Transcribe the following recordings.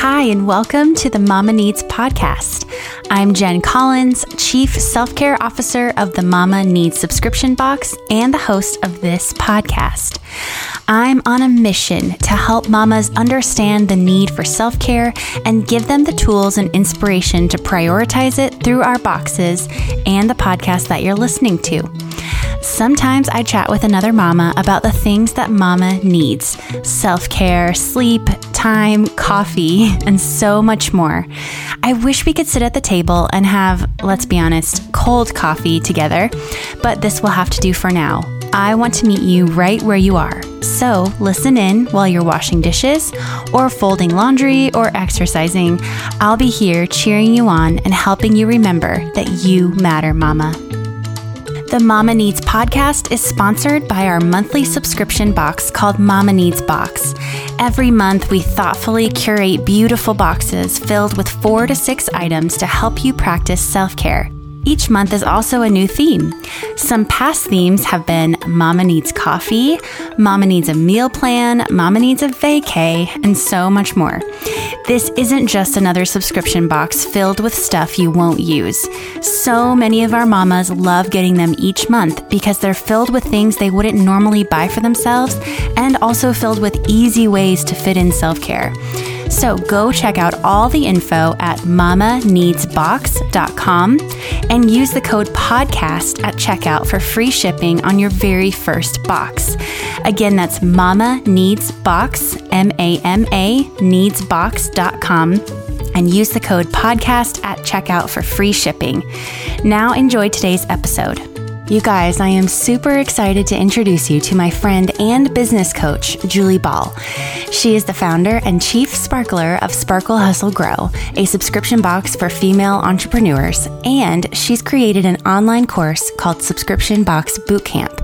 Hi, and welcome to the Mama Needs podcast. I'm Jen Collins, Chief Self Care Officer of the Mama Needs subscription box and the host of this podcast. I'm on a mission to help mamas understand the need for self care and give them the tools and inspiration to prioritize it through our boxes and the podcast that you're listening to. Sometimes I chat with another mama about the things that mama needs self care, sleep, time, coffee, and so much more. I wish we could sit at the table and have, let's be honest, cold coffee together, but this will have to do for now. I want to meet you right where you are. So listen in while you're washing dishes or folding laundry or exercising. I'll be here cheering you on and helping you remember that you matter, Mama. The Mama Needs podcast is sponsored by our monthly subscription box called Mama Needs Box. Every month, we thoughtfully curate beautiful boxes filled with four to six items to help you practice self care. Each month is also a new theme. Some past themes have been Mama Needs Coffee, Mama Needs a Meal Plan, Mama Needs a Vacay, and so much more. This isn't just another subscription box filled with stuff you won't use. So many of our mamas love getting them each month because they're filled with things they wouldn't normally buy for themselves and also filled with easy ways to fit in self care. So go check out all the info at mamaneedsbox.com and use the code podcast at checkout for free shipping on your very first box. Again, that's Mama Needs Box, M A M A, needsbox.com and use the code podcast at checkout for free shipping. Now enjoy today's episode. You guys, I am super excited to introduce you to my friend and business coach, Julie Ball. She is the founder and chief sparkler of Sparkle Hustle Grow, a subscription box for female entrepreneurs, and she's created an online course called Subscription Box Bootcamp.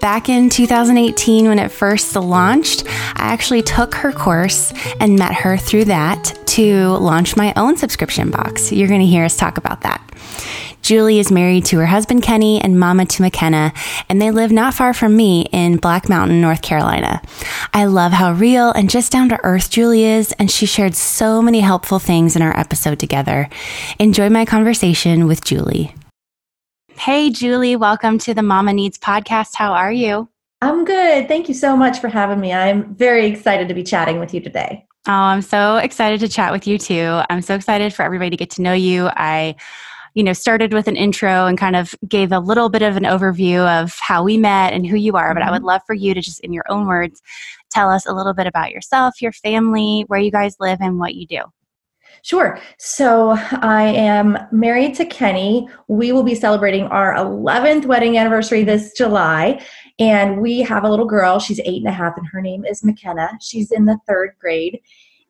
Back in 2018, when it first launched, I actually took her course and met her through that to launch my own subscription box. You're going to hear us talk about that. Julie is married to her husband Kenny and mama to McKenna, and they live not far from me in Black Mountain, North Carolina. I love how real and just down to earth Julie is, and she shared so many helpful things in our episode together. Enjoy my conversation with Julie. Hey, Julie, welcome to the Mama Needs podcast. How are you? I'm good. Thank you so much for having me. I'm very excited to be chatting with you today. Oh, I'm so excited to chat with you too. I'm so excited for everybody to get to know you. I you know started with an intro and kind of gave a little bit of an overview of how we met and who you are but i would mm-hmm. love for you to just in your own words tell us a little bit about yourself your family where you guys live and what you do Sure. So I am married to Kenny. We will be celebrating our 11th wedding anniversary this July. And we have a little girl. She's eight and a half, and her name is McKenna. She's in the third grade.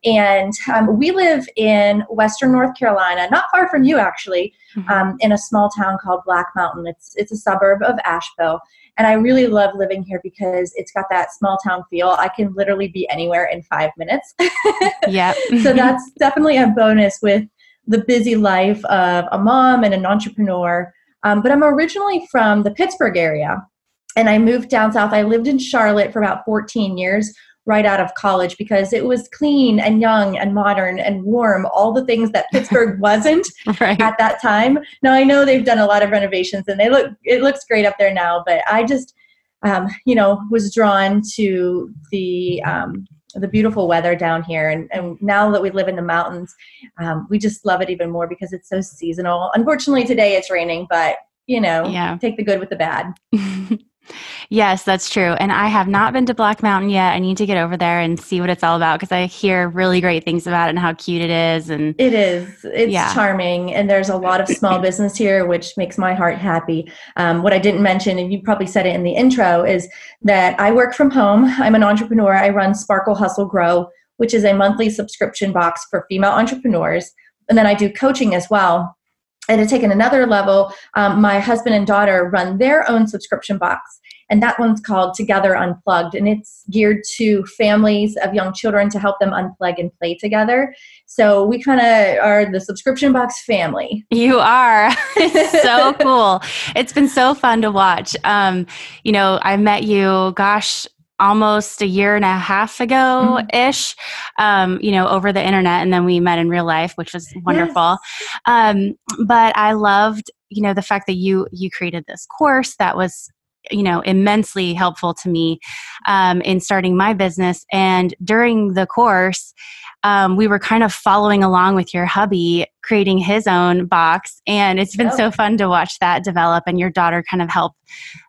And um, we live in Western North Carolina, not far from you actually, mm-hmm. um, in a small town called Black Mountain. It's it's a suburb of Asheville, and I really love living here because it's got that small town feel. I can literally be anywhere in five minutes. yeah. so that's definitely a bonus with the busy life of a mom and an entrepreneur. Um, but I'm originally from the Pittsburgh area, and I moved down south. I lived in Charlotte for about 14 years right out of college because it was clean and young and modern and warm, all the things that Pittsburgh wasn't right. at that time. Now I know they've done a lot of renovations and they look it looks great up there now, but I just um, you know was drawn to the um, the beautiful weather down here and, and now that we live in the mountains um, we just love it even more because it's so seasonal unfortunately today it's raining but you know yeah. take the good with the bad Yes, that's true. And I have not been to Black Mountain yet. I need to get over there and see what it's all about because I hear really great things about it and how cute it is. And it is. It's yeah. charming, and there's a lot of small business here, which makes my heart happy. Um, what I didn't mention, and you probably said it in the intro, is that I work from home. I'm an entrepreneur. I run Sparkle Hustle Grow, which is a monthly subscription box for female entrepreneurs, and then I do coaching as well and to take it another level, um, my husband and daughter run their own subscription box and that one's called Together Unplugged, and it's geared to families of young children to help them unplug and play together. So we kind of are the subscription box family. You are. it's so cool. It's been so fun to watch. Um, you know, I met you, gosh, almost a year and a half ago ish, mm-hmm. um, you know, over the internet. And then we met in real life, which was wonderful. Yes. Um, but I loved, you know, the fact that you, you created this course that was you know immensely helpful to me um, in starting my business. And during the course um, we were kind of following along with your hubby creating his own box. And it's been oh. so fun to watch that develop and your daughter kind of help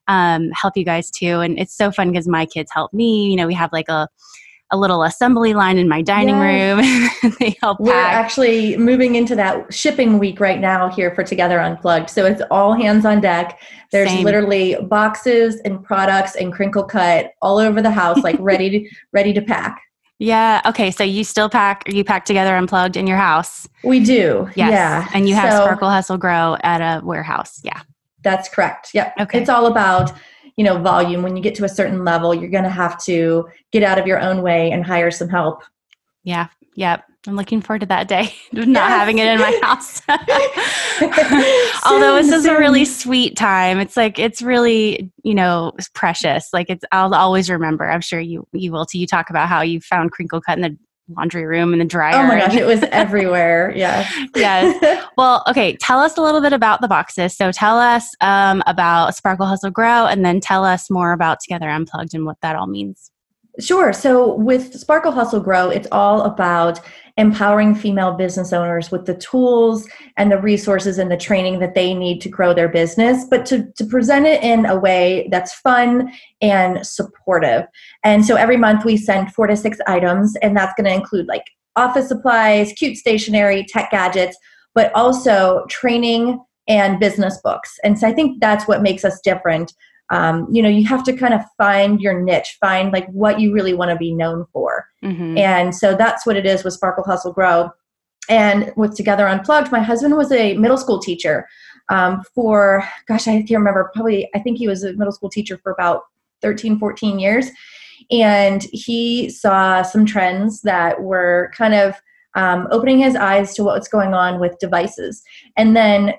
um, help you guys too. And it's so fun because my kids help me. You know we have like a a little assembly line in my dining room. they help. We're actually moving into that shipping week right now here for Together Unplugged. So it's all hands on deck. There's Same. literally boxes and products and crinkle cut all over the house, like ready to ready to pack. Yeah. Okay. So you still pack, you pack together unplugged in your house. We do. Yes. Yeah. And you have so, Sparkle Hustle Grow at a warehouse. Yeah. That's correct. Yep. Okay. It's all about, you know, volume. When you get to a certain level, you're going to have to get out of your own way and hire some help. Yeah. Yep. I'm looking forward to that day, not yes. having it in my house. Although this is a really sweet time. It's like it's really, you know, precious. Like it's I'll always remember. I'm sure you you will too. You talk about how you found crinkle cut in the laundry room and the dryer. Oh my gosh, it was everywhere. Yes. yes. Well, okay. Tell us a little bit about the boxes. So tell us um, about Sparkle Hustle Grow and then tell us more about Together Unplugged and what that all means. Sure. So with Sparkle Hustle Grow, it's all about empowering female business owners with the tools and the resources and the training that they need to grow their business, but to, to present it in a way that's fun and supportive. And so every month we send four to six items, and that's going to include like office supplies, cute stationery, tech gadgets, but also training and business books. And so I think that's what makes us different um, you know you have to kind of find your niche find like what you really want to be known for mm-hmm. and so that's what it is with sparkle hustle grow. And with together unplugged my husband was a middle school teacher um, for gosh i can't remember probably i think he was a middle school teacher for about 13 14 years. And he saw some trends that were kind of um, opening his eyes to what's going on with devices. And then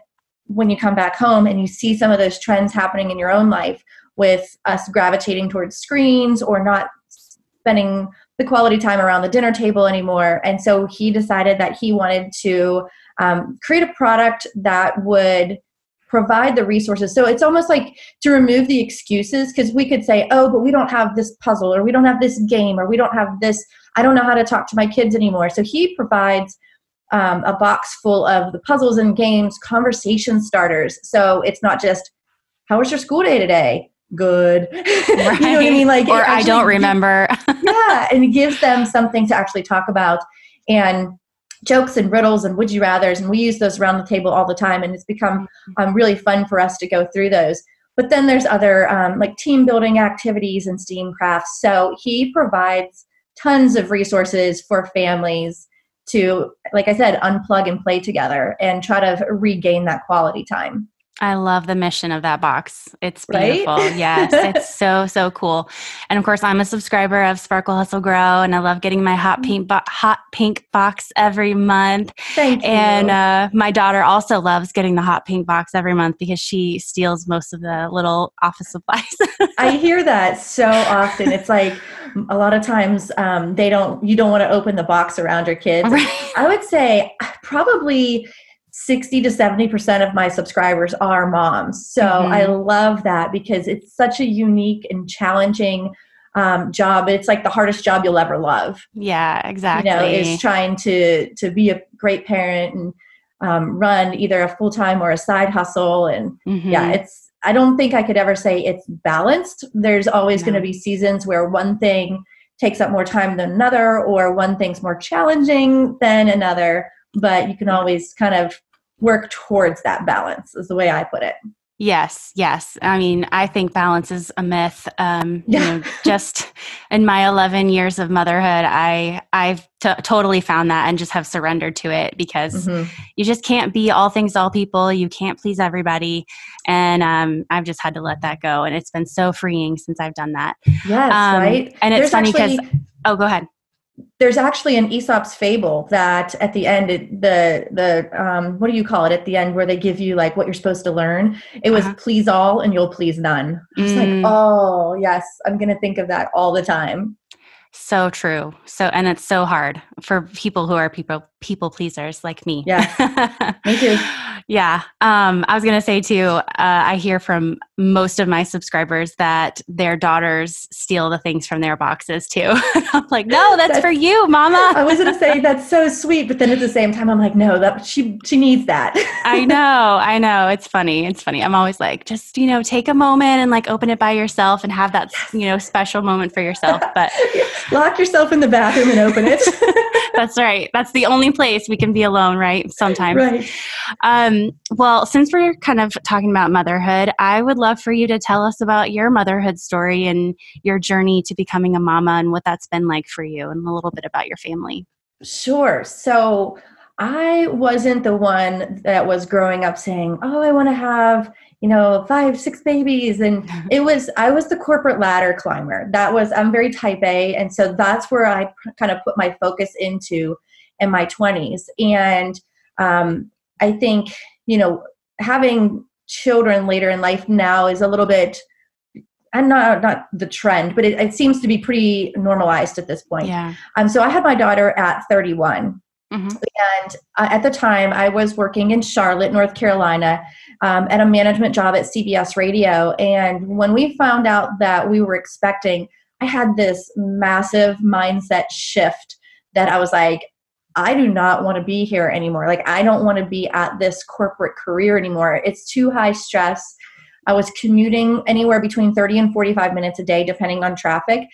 when you come back home and you see some of those trends happening in your own life with us gravitating towards screens or not spending the quality time around the dinner table anymore. And so he decided that he wanted to um, create a product that would provide the resources. So it's almost like to remove the excuses because we could say, oh, but we don't have this puzzle or we don't have this game or we don't have this, I don't know how to talk to my kids anymore. So he provides um, a box full of the puzzles and games, conversation starters. So it's not just, how was your school day today? Good. Right. you know what I mean? Like, or I don't remember. yeah. And it gives them something to actually talk about. And jokes and riddles and would you rathers. And we use those around the table all the time. And it's become um, really fun for us to go through those. But then there's other um, like team building activities and STEAM crafts. So he provides tons of resources for families to, like I said, unplug and play together and try to regain that quality time. I love the mission of that box. It's beautiful. Right? yes, it's so so cool. And of course, I'm a subscriber of Sparkle Hustle Grow, and I love getting my hot pink bo- hot pink box every month. Thank you. And uh, my daughter also loves getting the hot pink box every month because she steals most of the little office supplies. I hear that so often. It's like a lot of times um, they don't. You don't want to open the box around your kids. Right. I would say probably 60 to 70% of my subscribers are moms. So mm-hmm. I love that because it's such a unique and challenging um, job. It's like the hardest job you'll ever love. Yeah, exactly. You know, is trying to to be a great parent and um, run either a full time or a side hustle. And mm-hmm. yeah, it's. I don't think I could ever say it's balanced. There's always no. going to be seasons where one thing takes up more time than another, or one thing's more challenging than another. But you can always kind of work towards that balance is the way I put it. Yes, yes. I mean, I think balance is a myth. Um, you know, just in my 11 years of motherhood, I I've t- totally found that and just have surrendered to it because mm-hmm. you just can't be all things all people. You can't please everybody, and um, I've just had to let that go. And it's been so freeing since I've done that. Yes, um, right. And it's There's funny because oh, go ahead there's actually an Aesop's fable that at the end, it, the the um, what do you call it at the end where they give you like what you're supposed to learn? It was uh-huh. please all and you'll please none. I was mm. like, oh yes, I'm gonna think of that all the time. So true. So and it's so hard for people who are people people pleasers like me. Yeah. me too. Yeah. Um, I was going to say too, uh, I hear from most of my subscribers that their daughters steal the things from their boxes too. I'm like, no, that's, that's, for you, mama. I was going to say that's so sweet. But then at the same time, I'm like, no, that she, she needs that. I know. I know. It's funny. It's funny. I'm always like, just, you know, take a moment and like open it by yourself and have that, you know, special moment for yourself. But lock yourself in the bathroom and open it. that's right. That's the only place we can be alone, right? Sometimes. Right. Um, well, since we're kind of talking about motherhood, I would love for you to tell us about your motherhood story and your journey to becoming a mama and what that's been like for you and a little bit about your family. Sure. So, I wasn't the one that was growing up saying, "Oh, I want to have, you know, five, six babies." And it was I was the corporate ladder climber. That was I'm very type A, and so that's where I kind of put my focus into in my 20s. And um, I think, you know, having children later in life now is a little bit and not not the trend, but it, it seems to be pretty normalized at this point. Yeah. Um. So I had my daughter at 31, mm-hmm. and uh, at the time I was working in Charlotte, North Carolina, um, at a management job at CBS Radio. And when we found out that we were expecting, I had this massive mindset shift that I was like, I do not want to be here anymore. Like, I don't want to be at this corporate career anymore. It's too high stress. I was commuting anywhere between 30 and 45 minutes a day, depending on traffic.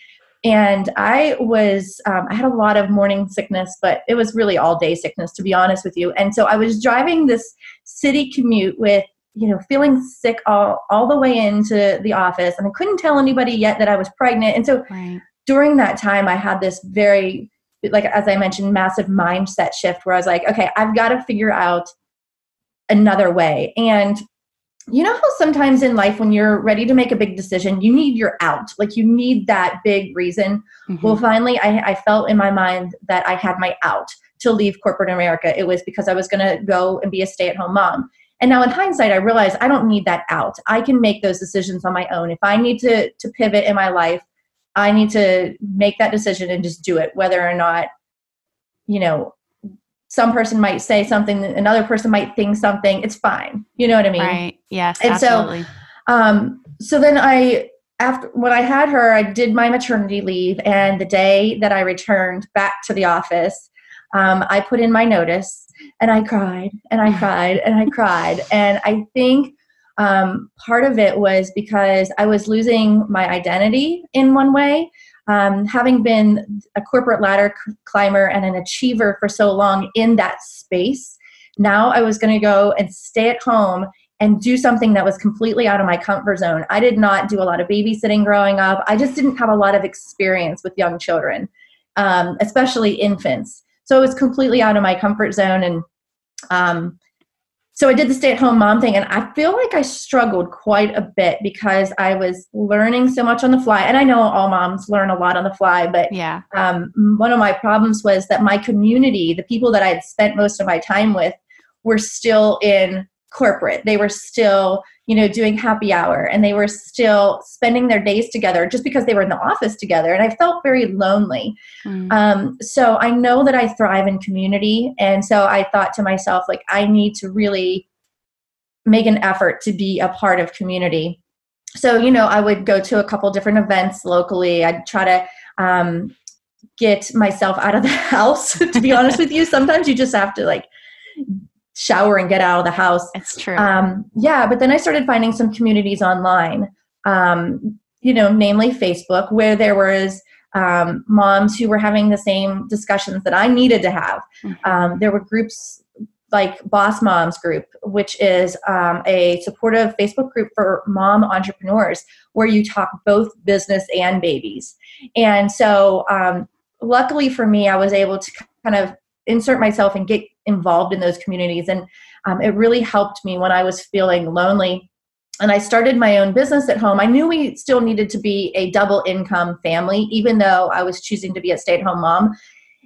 And I was, um, I had a lot of morning sickness, but it was really all day sickness, to be honest with you. And so I was driving this city commute with, you know, feeling sick all, all the way into the office. And I couldn't tell anybody yet that I was pregnant. And so right. during that time, I had this very like as I mentioned, massive mindset shift where I was like, okay, I've got to figure out another way. And you know how sometimes in life when you're ready to make a big decision, you need your out. Like you need that big reason. Mm-hmm. Well, finally I, I felt in my mind that I had my out to leave corporate America. It was because I was gonna go and be a stay-at-home mom. And now in hindsight, I realize I don't need that out. I can make those decisions on my own. If I need to to pivot in my life, I need to make that decision and just do it, whether or not, you know, some person might say something, another person might think something. It's fine. You know what I mean? Right. Yes. And absolutely. so, um, so then I, after when I had her, I did my maternity leave, and the day that I returned back to the office, um, I put in my notice, and I cried, and I cried, and I cried, and I think um, part of it was because I was losing my identity in one way. Um, having been a corporate ladder climber and an achiever for so long in that space, now I was going to go and stay at home and do something that was completely out of my comfort zone. I did not do a lot of babysitting growing up. I just didn't have a lot of experience with young children, um, especially infants. So it was completely out of my comfort zone. And um, so I did the stay at home mom thing, and I feel like I struggled quite a bit because I was learning so much on the fly. And I know all moms learn a lot on the fly, but yeah. Um, one of my problems was that my community, the people that I had spent most of my time with, were still in corporate. They were still you know, doing happy hour and they were still spending their days together just because they were in the office together. And I felt very lonely. Mm. Um, so I know that I thrive in community. And so I thought to myself, like, I need to really make an effort to be a part of community. So, you know, I would go to a couple different events locally. I'd try to, um, get myself out of the house to be honest with you sometimes you just have to like shower and get out of the house. It's true. Um, yeah, but then I started finding some communities online, um, you know, namely Facebook, where there was um, moms who were having the same discussions that I needed to have. Mm-hmm. Um, there were groups like Boss Moms Group, which is um, a supportive Facebook group for mom entrepreneurs where you talk both business and babies. And so, um, luckily for me, I was able to kind of insert myself and get involved in those communities. And um, it really helped me when I was feeling lonely. And I started my own business at home. I knew we still needed to be a double income family, even though I was choosing to be a stay at home mom.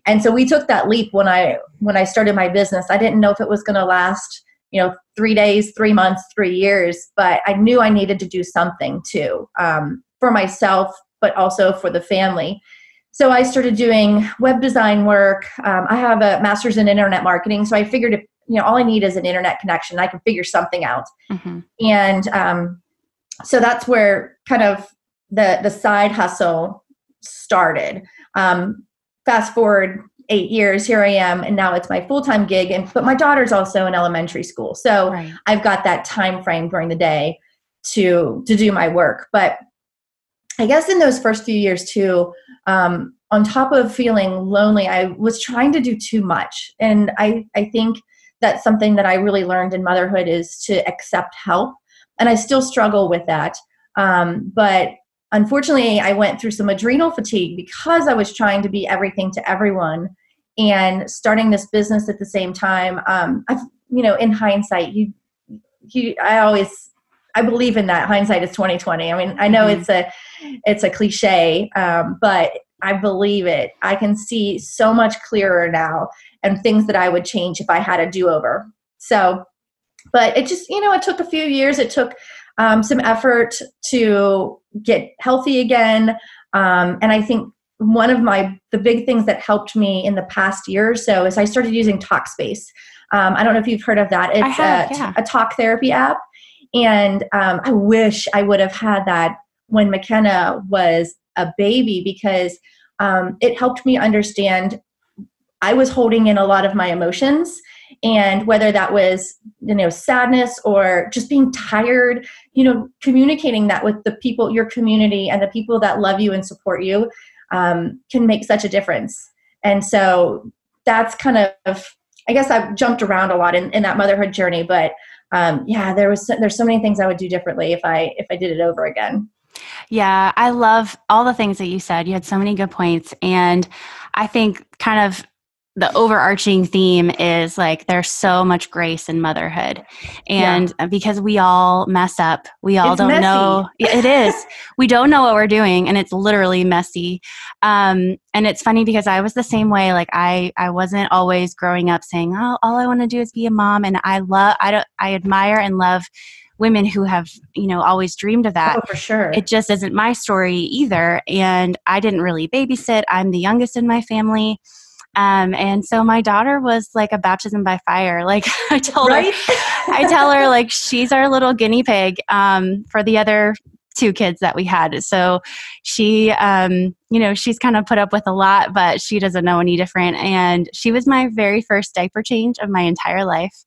and so we took that leap when i when i started my business i didn't know if it was going to last you know three days three months three years but i knew i needed to do something too um, for myself but also for the family so i started doing web design work. Um, i have a master's in internet marketing so i figured if, you know all i need is an internet connection i can figure something out. Mm-hmm. and um, so that's where kind of the the side hustle started. Um, fast forward eight years here i am and now it's my full-time gig and but my daughter's also in elementary school. So right. i've got that time frame during the day to to do my work. But i guess in those first few years too um, on top of feeling lonely i was trying to do too much. And i i think that's something that i really learned in motherhood is to accept help. And i still struggle with that. Um, but unfortunately, I went through some adrenal fatigue because I was trying to be everything to everyone and starting this business at the same time. Um, I've, you know, in hindsight, you, you, I always, I believe in that hindsight is 2020. I mean, I know mm-hmm. it's a, it's a cliche, um, but I believe it. I can see so much clearer now and things that I would change if I had a do over. So, but it just, you know, it took a few years. It took um, some effort to get healthy again. Um, and I think one of my the big things that helped me in the past year or so is I started using Talkspace. Um, I don't know if you've heard of that. It's have, a, yeah. a, talk therapy app, and um, I wish I would have had that when McKenna was a baby because um, it helped me understand. I was holding in a lot of my emotions and whether that was you know sadness or just being tired you know communicating that with the people your community and the people that love you and support you um, can make such a difference and so that's kind of i guess i've jumped around a lot in, in that motherhood journey but um, yeah there was there's so many things i would do differently if i if i did it over again. Yeah i love all the things that you said. You had so many good points. And i think kind of the overarching theme is like there's so much grace in motherhood. And yeah. because we all mess up we all it's don't messy. know it is. We don't know what we're doing and it's literally messy. Um, and it's funny because i was the same way like i i wasn't always growing up saying oh all i want to do is be a mom and i love i don't i admire and love women who have you know always dreamed of that. Oh, for sure. It just isn't my story either and i didn't really babysit. I'm the youngest in my family um, and so my daughter was like a baptism by fire. Like I told right? her, I tell her like she's our little guinea pig um, for the other two kids that we had. So she, um, you know, she's kind of put up with a lot, but she doesn't know any different. And she was my very first diaper change of my entire life.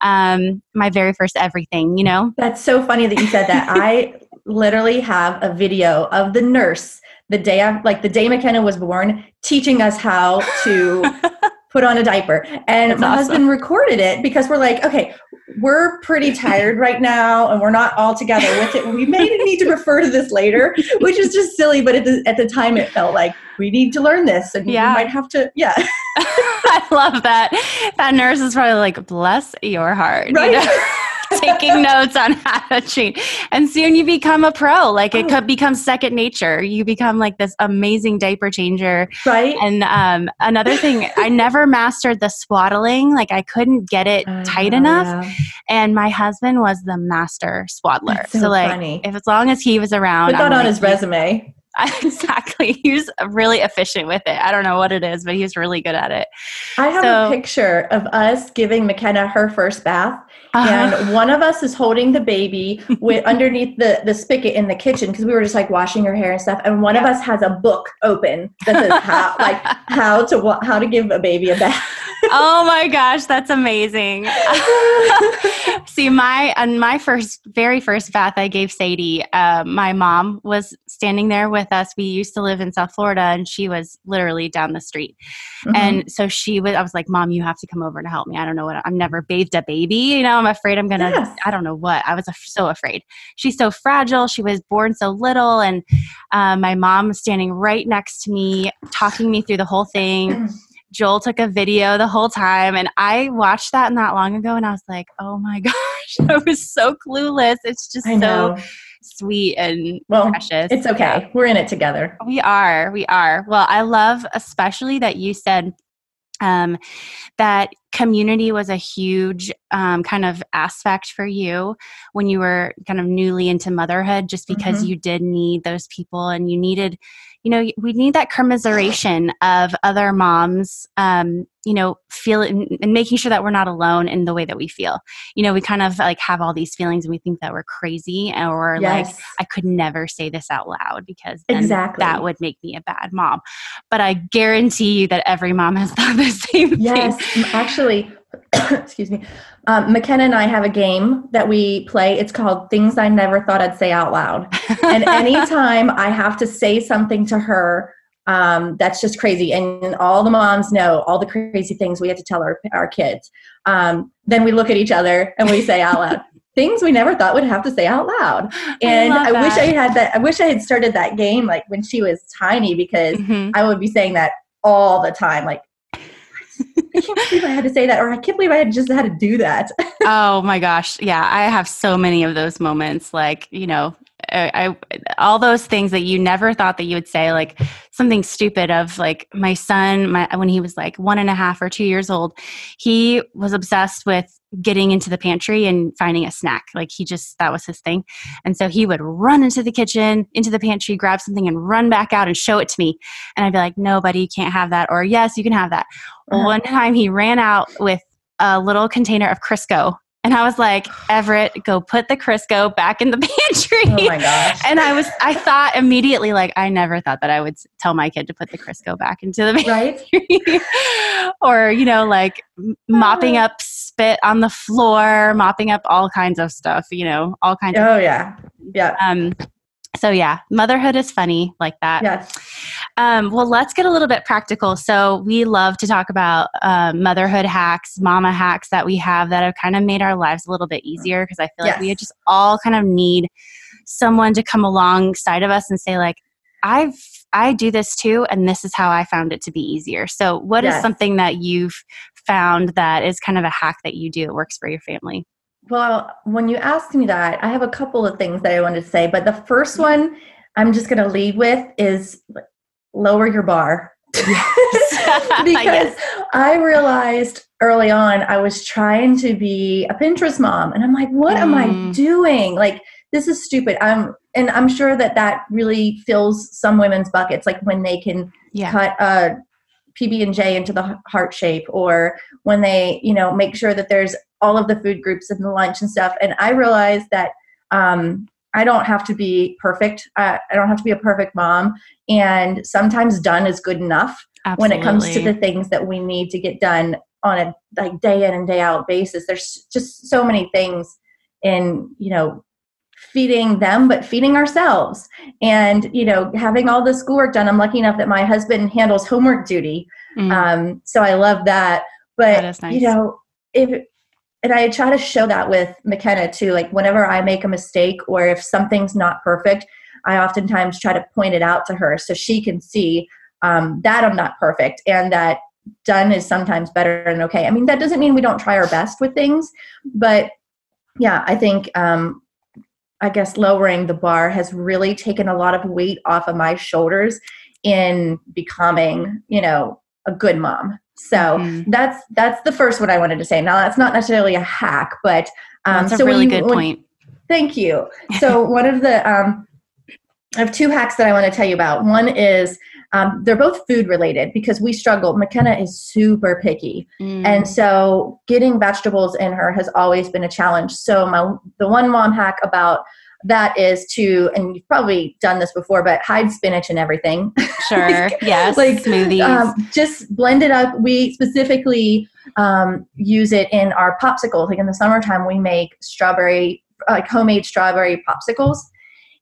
Um, my very first everything, you know? That's so funny that you said that. I literally have a video of the nurse the day I'm like the day McKenna was born, teaching us how to put on a diaper. And That's my awesome. husband recorded it because we're like, okay, we're pretty tired right now and we're not all together with it. We may need to refer to this later, which is just silly, but at the, at the time it felt like we need to learn this and yeah. we might have to, yeah. I love that. That nurse is probably like, bless your heart. Right. You know? taking notes on how to cheat. And soon you become a pro. Like it oh. could become second nature. You become like this amazing diaper changer. Right. And um, another thing, I never mastered the swaddling. Like I couldn't get it uh, tight enough. Yeah. And my husband was the master swaddler. so, so, like funny. if as long as he was around, put that I'm on like, his resume. exactly. He was really efficient with it. I don't know what it is, but he was really good at it. I have so, a picture of us giving McKenna her first bath uh-huh. and one of us is holding the baby with underneath the the spigot in the kitchen because we were just like washing her hair and stuff and one of us has a book open that says how like how to how to give a baby a bath oh my gosh that's amazing see my on my first very first bath i gave sadie uh, my mom was standing there with us we used to live in south florida and she was literally down the street mm-hmm. and so she was i was like mom you have to come over to help me i don't know what i'm never bathed a baby you know I'm afraid I'm going to, yes. I don't know what. I was so afraid. She's so fragile. She was born so little. And um, my mom was standing right next to me, talking me through the whole thing. Joel took a video the whole time. And I watched that not long ago and I was like, oh my gosh, I was so clueless. It's just so sweet and well, precious. It's okay. We're in it together. We are. We are. Well, I love especially that you said um, that community was a huge um, kind of aspect for you when you were kind of newly into motherhood just because mm-hmm. you did need those people and you needed you know we need that commiseration of other moms um, you know feeling and making sure that we're not alone in the way that we feel you know we kind of like have all these feelings and we think that we're crazy or yes. like i could never say this out loud because exactly that would make me a bad mom but i guarantee you that every mom has thought the same thing. yes thing. actually excuse me. Um, mckenna and i have a game that we play. It's called things i never thought i'd say out loud. And anytime i have to say something to her um, that's just crazy. And all the moms know all the crazy things we have to tell our, our kids. Um, then we look at each other and we say out loud things we never thought would have to say out loud. And i, I wish i had that i wish i had started that game like when she was tiny because mm-hmm. i would be saying that all the time like I can't believe I had to say that, or I can't believe I had just had to do that. oh my gosh. Yeah, I have so many of those moments. Like, you know, I, I, all those things that you never thought that you would say, like something stupid of like my son, my, when he was like one and a half or two years old, he was obsessed with getting into the pantry and finding a snack. Like he just, that was his thing. And so he would run into the kitchen, into the pantry, grab something and run back out and show it to me. And I'd be like, no, buddy, you can't have that. Or yes, you can have that. Uh-huh. One time he ran out with a little container of Crisco and I was like, Everett, go put the Crisco back in the pantry. Oh my gosh. And I was, I thought immediately, like, I never thought that I would tell my kid to put the Crisco back into the pantry. Right. or, you know, like mopping uh. up spit on the floor, mopping up all kinds of stuff, you know, all kinds oh, of. Oh, yeah. Yeah. Um, so yeah, motherhood is funny like that. Yes. Um, well, let's get a little bit practical. So we love to talk about uh, motherhood hacks, mama hacks that we have that have kind of made our lives a little bit easier because I feel yes. like we just all kind of need someone to come alongside of us and say like, I've I do this too, and this is how I found it to be easier. So, what yes. is something that you've found that is kind of a hack that you do that works for your family? Well, when you asked me that, I have a couple of things that I wanted to say, but the first mm-hmm. one I'm just going to lead with is lower your bar. Yes. because. I realized early on I was trying to be a Pinterest mom and I'm like what mm. am I mm. doing? Like this is stupid. I'm and I'm sure that that really fills some women's buckets like when they can yeah. cut a PB and J into the heart shape or when they, you know, make sure that there's all of the food groups in the lunch and stuff. And I realized that um, I don't have to be perfect. Uh, I don't have to be a perfect mom. And sometimes done is good enough Absolutely. when it comes to the things that we need to get done on a like day in and day out basis. There's just so many things in, you know, feeding them but feeding ourselves and you know having all the schoolwork done i'm lucky enough that my husband handles homework duty mm. um, so i love that but that nice. you know if and I try to show that with McKenna too. Like whenever I make a mistake or if something's not perfect, I oftentimes try to point it out to her so she can see um, that I'm not perfect and that done is sometimes better and okay. I mean, that doesn't mean we don't try our best with things, but yeah, I think um, I guess lowering the bar has really taken a lot of weight off of my shoulders in becoming, you know, a good mom. So mm-hmm. that's that's the first one I wanted to say. Now that's not necessarily a hack, but um, that's a so really you, good when, point. Thank you. So one of the um, I have two hacks that I want to tell you about. One is um, they're both food related because we struggle. McKenna is super picky, mm. and so getting vegetables in her has always been a challenge. So my the one mom hack about that is to and you've probably done this before but hide spinach and everything. Sure. Like, yes like smoothies. um, just blend it up. We specifically um, use it in our popsicles. Like in the summertime we make strawberry like homemade strawberry popsicles.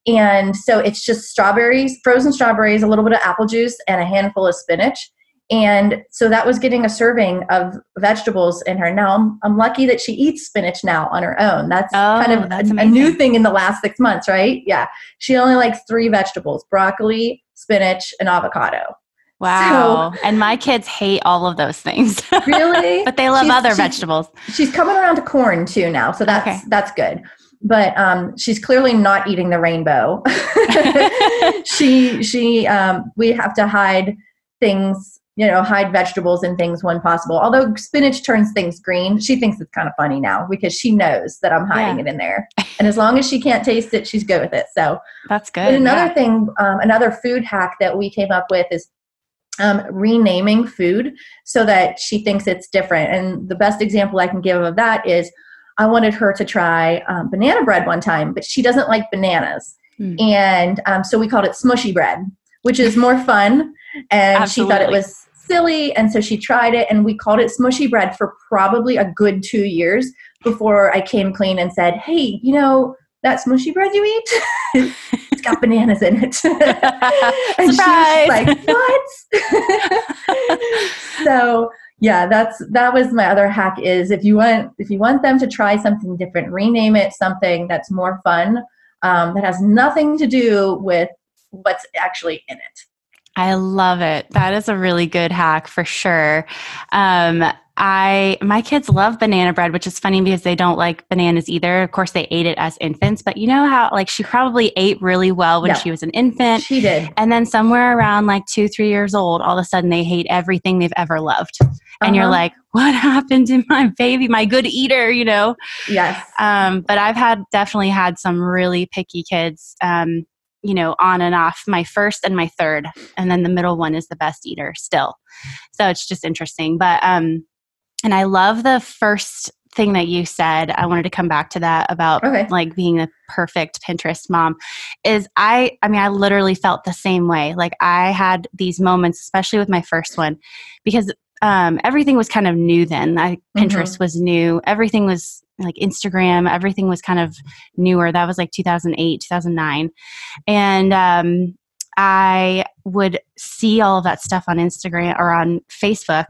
And so it's just strawberries frozen strawberries a little bit of apple juice and a handful of spinach and so that was getting a serving of vegetables in her. Now I'm, I'm lucky that she eats spinach now on her own. That's oh, kind of that's a, a new thing in the last six months, right? Yeah. She only likes three vegetables broccoli, spinach, and avocado. Wow. So, and my kids hate all of those things. Really? but they love she's, other she's, vegetables. She's coming around to corn too now, so that's okay. that's good. but um, she's clearly not eating the rainbow. she she um, we have to hide things, you know, hide vegetables and things when possible. Although spinach turns things green, she thinks it's kind of funny now because she knows that I'm hiding yeah. it in there. And as long as she can't taste it, she's good with it. So that's good. another yeah. thing, um, another food hack that we came up with is um, renaming food so that she thinks it's different. And the best example I can give of that is I wanted her to try um, banana bread one time, but she doesn't like bananas. Mm. And um, so we called it smushy bread, which is more fun. And Absolutely. she thought it was silly. And so she tried it, and we called it smushy bread for probably a good two years before I came clean and said, Hey, you know, that smushy bread you eat, it's got bananas in it. and Surprise! like, What? so yeah that's that was my other hack is if you want if you want them to try something different rename it something that's more fun um, that has nothing to do with what's actually in it i love it that is a really good hack for sure um, I my kids love banana bread, which is funny because they don't like bananas either. Of course, they ate it as infants, but you know how like she probably ate really well when yeah, she was an infant. She did, and then somewhere around like two, three years old, all of a sudden they hate everything they've ever loved, and uh-huh. you're like, "What happened to my baby, my good eater?" You know? Yes. Um, but I've had definitely had some really picky kids. Um, you know, on and off. My first and my third, and then the middle one is the best eater still. So it's just interesting, but um and I love the first thing that you said. I wanted to come back to that about okay. like being the perfect Pinterest mom. Is I I mean I literally felt the same way. Like I had these moments especially with my first one because um, everything was kind of new then. I, Pinterest mm-hmm. was new. Everything was like Instagram. Everything was kind of newer. That was like 2008, 2009. And um, I would see all of that stuff on Instagram or on Facebook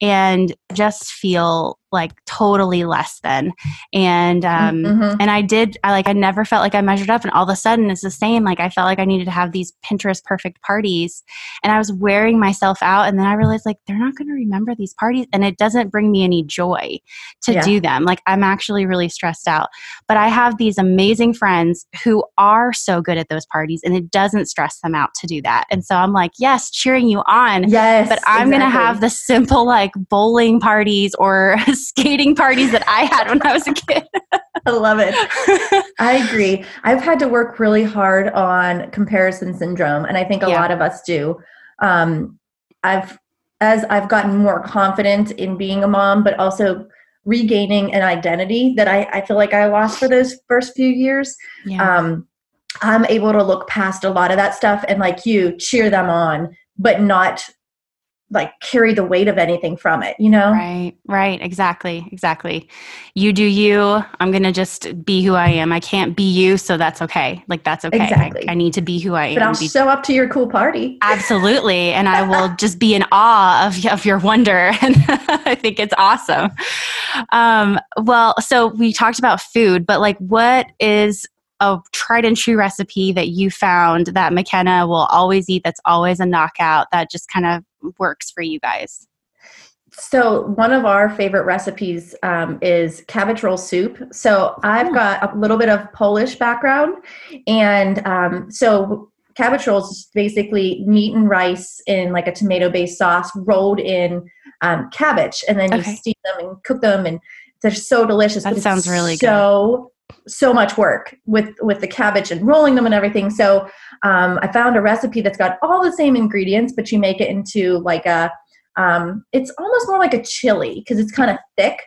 and just feel like totally less than. And um mm-hmm. and I did I like I never felt like I measured up and all of a sudden it's the same like I felt like I needed to have these Pinterest perfect parties and I was wearing myself out and then I realized like they're not going to remember these parties and it doesn't bring me any joy to yeah. do them. Like I'm actually really stressed out. But I have these amazing friends who are so good at those parties and it doesn't stress them out to do that. And so I'm like, yes, cheering you on. Yes. But I'm exactly. going to have the simple like bowling parties or skating parties that I had when I was a kid. I love it. I agree. I've had to work really hard on comparison syndrome, and I think a yeah. lot of us do. Um, I've as I've gotten more confident in being a mom, but also regaining an identity that I, I feel like I lost for those first few years. Yeah. Um, I'm able to look past a lot of that stuff and like you cheer them on, but not like carry the weight of anything from it, you know? Right, right, exactly, exactly. You do you. I'm gonna just be who I am. I can't be you, so that's okay. Like that's okay. Exactly. I, I need to be who I am. But I'll show up to your cool party. Absolutely, and I will just be in awe of of your wonder, and I think it's awesome. Um, well, so we talked about food, but like, what is a tried and true recipe that you found that McKenna will always eat that's always a knockout that just kind of works for you guys? So, one of our favorite recipes um, is cabbage roll soup. So, I've hmm. got a little bit of Polish background. And um, so, cabbage rolls is basically meat and rice in like a tomato based sauce rolled in um, cabbage. And then okay. you steam them and cook them. And they're so delicious. That sounds really so so much work with with the cabbage and rolling them and everything. So um, i found a recipe that's got all the same ingredients but you make it into like a um, it's almost more like a chili because it's kind of thick.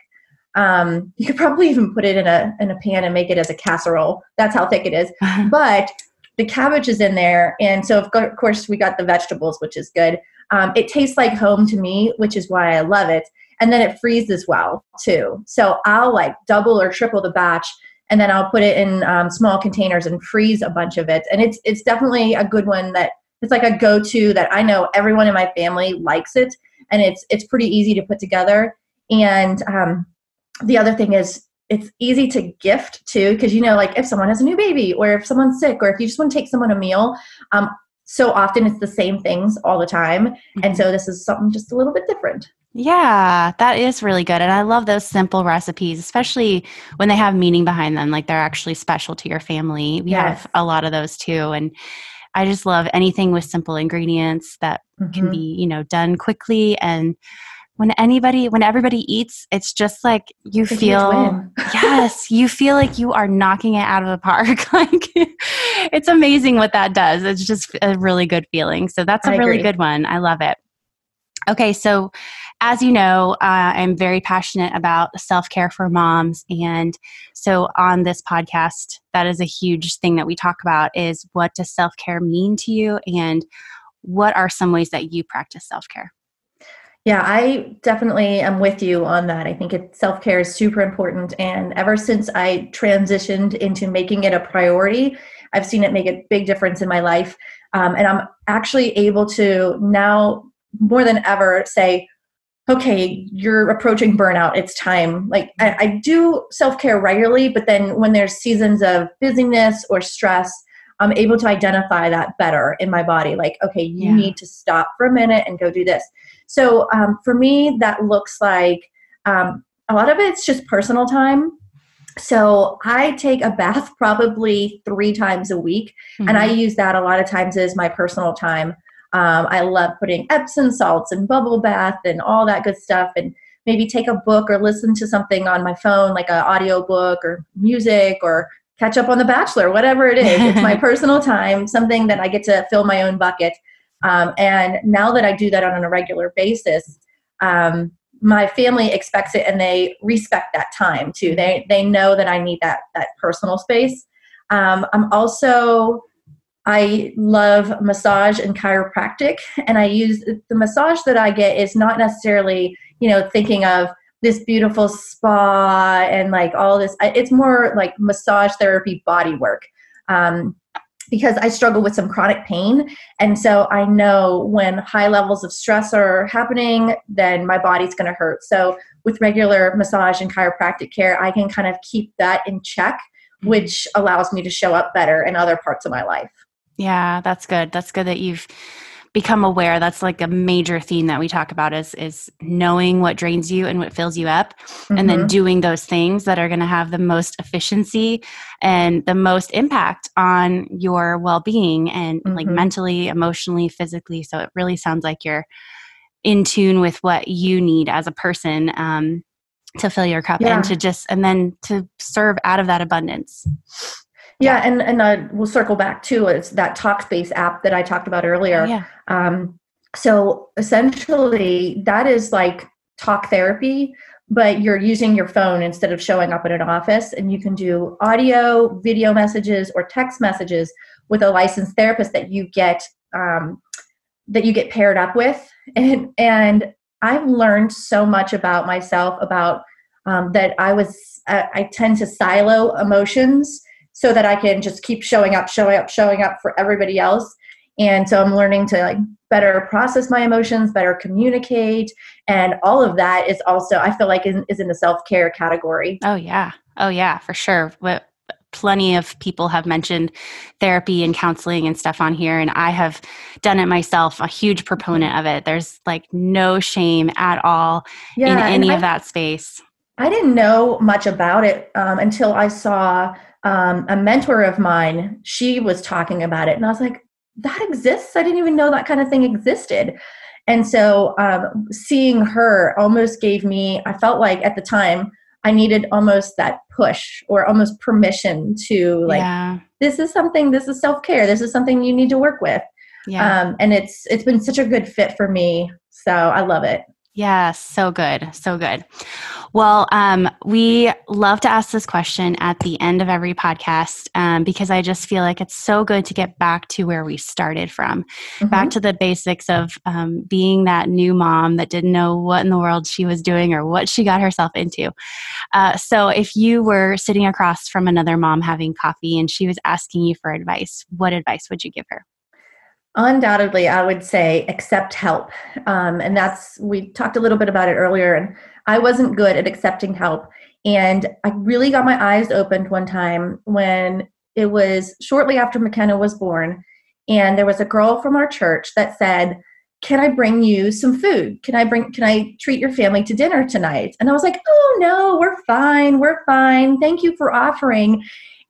Um, you could probably even put it in a in a pan and make it as a casserole. That's how thick it is. But the cabbage is in there and so of course we got the vegetables which is good. Um, it tastes like home to me which is why i love it. And then it freezes well too. So i'll like double or triple the batch and then I'll put it in um, small containers and freeze a bunch of it. And it's it's definitely a good one that it's like a go-to that I know everyone in my family likes it, and it's it's pretty easy to put together. And um, the other thing is it's easy to gift too because you know like if someone has a new baby or if someone's sick or if you just want to take someone a meal um, so often it's the same things all the time mm-hmm. and so this is something just a little bit different Yeah, that is really good. And I love those simple recipes, especially when they have meaning behind them, like they're actually special to your family. We yes. have a lot of those too. And I just love anything with simple ingredients that mm-hmm. can be, you know, done quickly and when anybody when everybody eats it's just like you it's feel yes you feel like you are knocking it out of the park like it's amazing what that does it's just a really good feeling so that's a I really agree. good one i love it okay so as you know uh, i'm very passionate about self-care for moms and so on this podcast that is a huge thing that we talk about is what does self-care mean to you and what are some ways that you practice self-care yeah, I definitely am with you on that. I think self care is super important. And ever since I transitioned into making it a priority, I've seen it make a big difference in my life. Um, and I'm actually able to now, more than ever, say, okay, you're approaching burnout. It's time. Like, I, I do self care regularly, but then when there's seasons of busyness or stress, I'm able to identify that better in my body. Like, okay, you yeah. need to stop for a minute and go do this. So um, for me, that looks like um, a lot of it's just personal time. So I take a bath probably three times a week, mm-hmm. and I mm-hmm. use that a lot of times as my personal time. Um, I love putting Epsom salts and bubble bath and all that good stuff, and maybe take a book or listen to something on my phone, like an audio book or music or catch up on The Bachelor, whatever it is. it's my personal time, something that I get to fill my own bucket. Um, and now that I do that on a regular basis, um, my family expects it and they respect that time too. They they know that I need that that personal space. Um, I'm also I love massage and chiropractic, and I use the massage that I get is not necessarily you know thinking of this beautiful spa and like all this. It's more like massage therapy, body work. Um, because I struggle with some chronic pain. And so I know when high levels of stress are happening, then my body's going to hurt. So with regular massage and chiropractic care, I can kind of keep that in check, mm-hmm. which allows me to show up better in other parts of my life. Yeah, that's good. That's good that you've become aware that's like a major theme that we talk about is is knowing what drains you and what fills you up mm-hmm. and then mm-hmm. doing those things that are going to have the most efficiency and the most impact on your well-being and mm-hmm. like mentally emotionally physically so it really sounds like you're in tune with what you need as a person um, to fill your cup yeah. and to just and then to serve out of that abundance yeah, and and uh, we'll circle back to it's that Talkspace app that I talked about earlier. Yeah. Um, so essentially, that is like talk therapy, but you're using your phone instead of showing up at an office, and you can do audio, video messages, or text messages with a licensed therapist that you get um, that you get paired up with, and and I've learned so much about myself about um, that I was I, I tend to silo emotions so that I can just keep showing up, showing up, showing up for everybody else. And so I'm learning to like better process my emotions, better communicate, and all of that is also I feel like is, is in the self care category. Oh yeah, oh yeah, for sure. But plenty of people have mentioned therapy and counseling and stuff on here and i have done it myself a huge proponent of it there's like no shame at all yeah, in any of I, that space i didn't know much about it um, until i saw um, a mentor of mine, she was talking about it, and I was like, that exists? I didn't even know that kind of thing existed. And so um, seeing her almost gave me, I felt like at the time, I needed almost that push or almost permission to like, yeah. this is something, this is self care, this is something you need to work with. Yeah. Um, and it's it's been such a good fit for me. So I love it. Yeah, so good. So good. Well, um, we love to ask this question at the end of every podcast um, because I just feel like it's so good to get back to where we started from, mm-hmm. back to the basics of um, being that new mom that didn't know what in the world she was doing or what she got herself into. Uh, so, if you were sitting across from another mom having coffee and she was asking you for advice, what advice would you give her? Undoubtedly, I would say accept help. Um, and that's, we talked a little bit about it earlier, and I wasn't good at accepting help. And I really got my eyes opened one time when it was shortly after McKenna was born. And there was a girl from our church that said, can I bring you some food? Can I bring can I treat your family to dinner tonight? And I was like, "Oh no, we're fine. We're fine. Thank you for offering."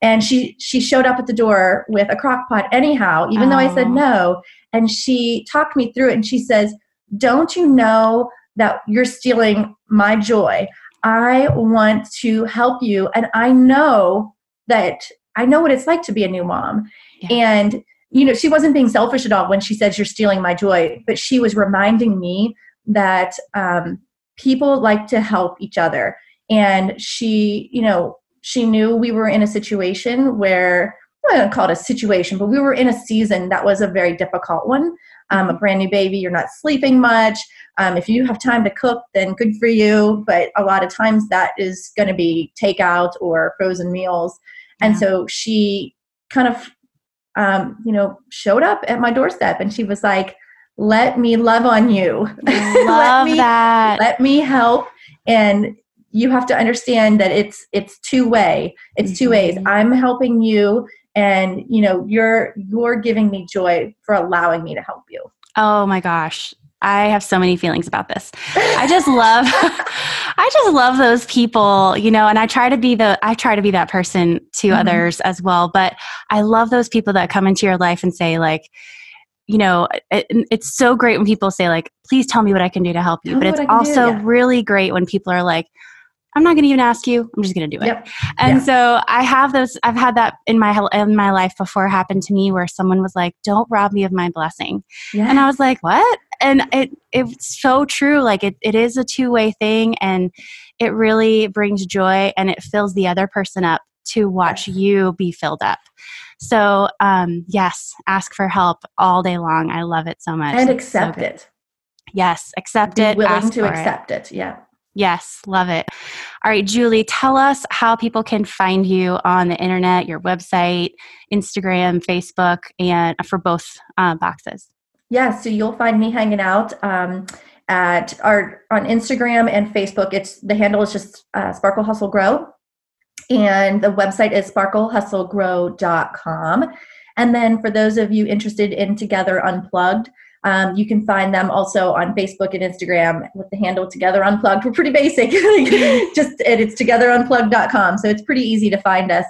And she she showed up at the door with a crock pot anyhow, even oh. though I said no. And she talked me through it and she says, "Don't you know that you're stealing my joy? I want to help you and I know that I know what it's like to be a new mom." Yeah. And you know, she wasn't being selfish at all when she says you're stealing my joy, but she was reminding me that um, people like to help each other. And she, you know, she knew we were in a situation where I don't call it a situation, but we were in a season that was a very difficult one. Um, a brand new baby, you're not sleeping much. Um, if you have time to cook, then good for you. But a lot of times that is going to be takeout or frozen meals. Yeah. And so she kind of um, you know, showed up at my doorstep and she was like, let me love on you. Love let me, that. Let me help. And you have to understand that it's it's two way. It's two ways. Mm-hmm. I'm helping you and you know you're you're giving me joy for allowing me to help you. Oh my gosh. I have so many feelings about this. I just love I just love those people, you know, and I try to be the I try to be that person to mm-hmm. others as well, but I love those people that come into your life and say like you know, it, it's so great when people say like, "Please tell me what I can do to help you." Tell but it's also yeah. really great when people are like, I'm not going to even ask you. I'm just going to do it. Yep. And yeah. so I have those. I've had that in my in my life before happen to me, where someone was like, "Don't rob me of my blessing," yes. and I was like, "What?" And it it's so true. Like it, it is a two way thing, and it really brings joy, and it fills the other person up to watch yes. you be filled up. So um, yes, ask for help all day long. I love it so much. And accept so it. Yes, accept be it. Willing to accept it. it. Yeah. Yes, love it. All right, Julie, tell us how people can find you on the internet, your website, Instagram, Facebook, and for both uh, boxes. Yeah, so you'll find me hanging out um, at our on Instagram and Facebook. It's the handle is just uh, Sparkle Hustle Grow, and the website is sparklehustlegrow.com. And then for those of you interested in Together Unplugged, um, you can find them also on Facebook and Instagram with the handle Together Unplugged. We're pretty basic. Just and it's togetherunplugged.com. So it's pretty easy to find us.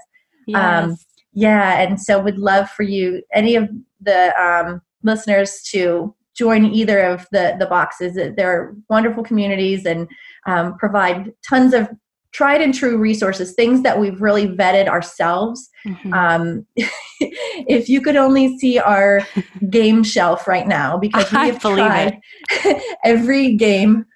Yes. Um, yeah. And so would love for you, any of the um, listeners to join either of the, the boxes. They're wonderful communities and um, provide tons of tried and true resources, things that we've really vetted ourselves. Mm-hmm. Um, if you could only see our game shelf right now, because we have tried every game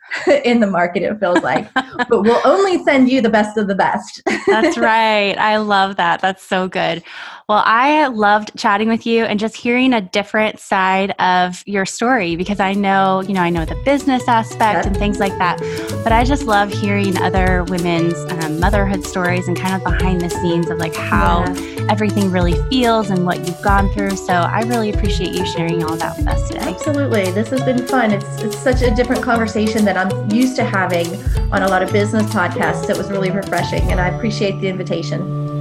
in the market, it feels like, but we'll only send you the best of the best. That's right. I love that. That's so good. Well, I loved chatting with you and just hearing a different side of your story because I know, you know, I know the business aspect and things like that, but I just love hearing other women's um, motherhood stories and kind of behind the scenes of like how yeah. everything really feels and what you've gone through. So I really appreciate you sharing all that with us today. Absolutely. This has been fun. It's, it's such a different conversation that I'm used to having on a lot of business podcasts. It was really refreshing and I appreciate the invitation.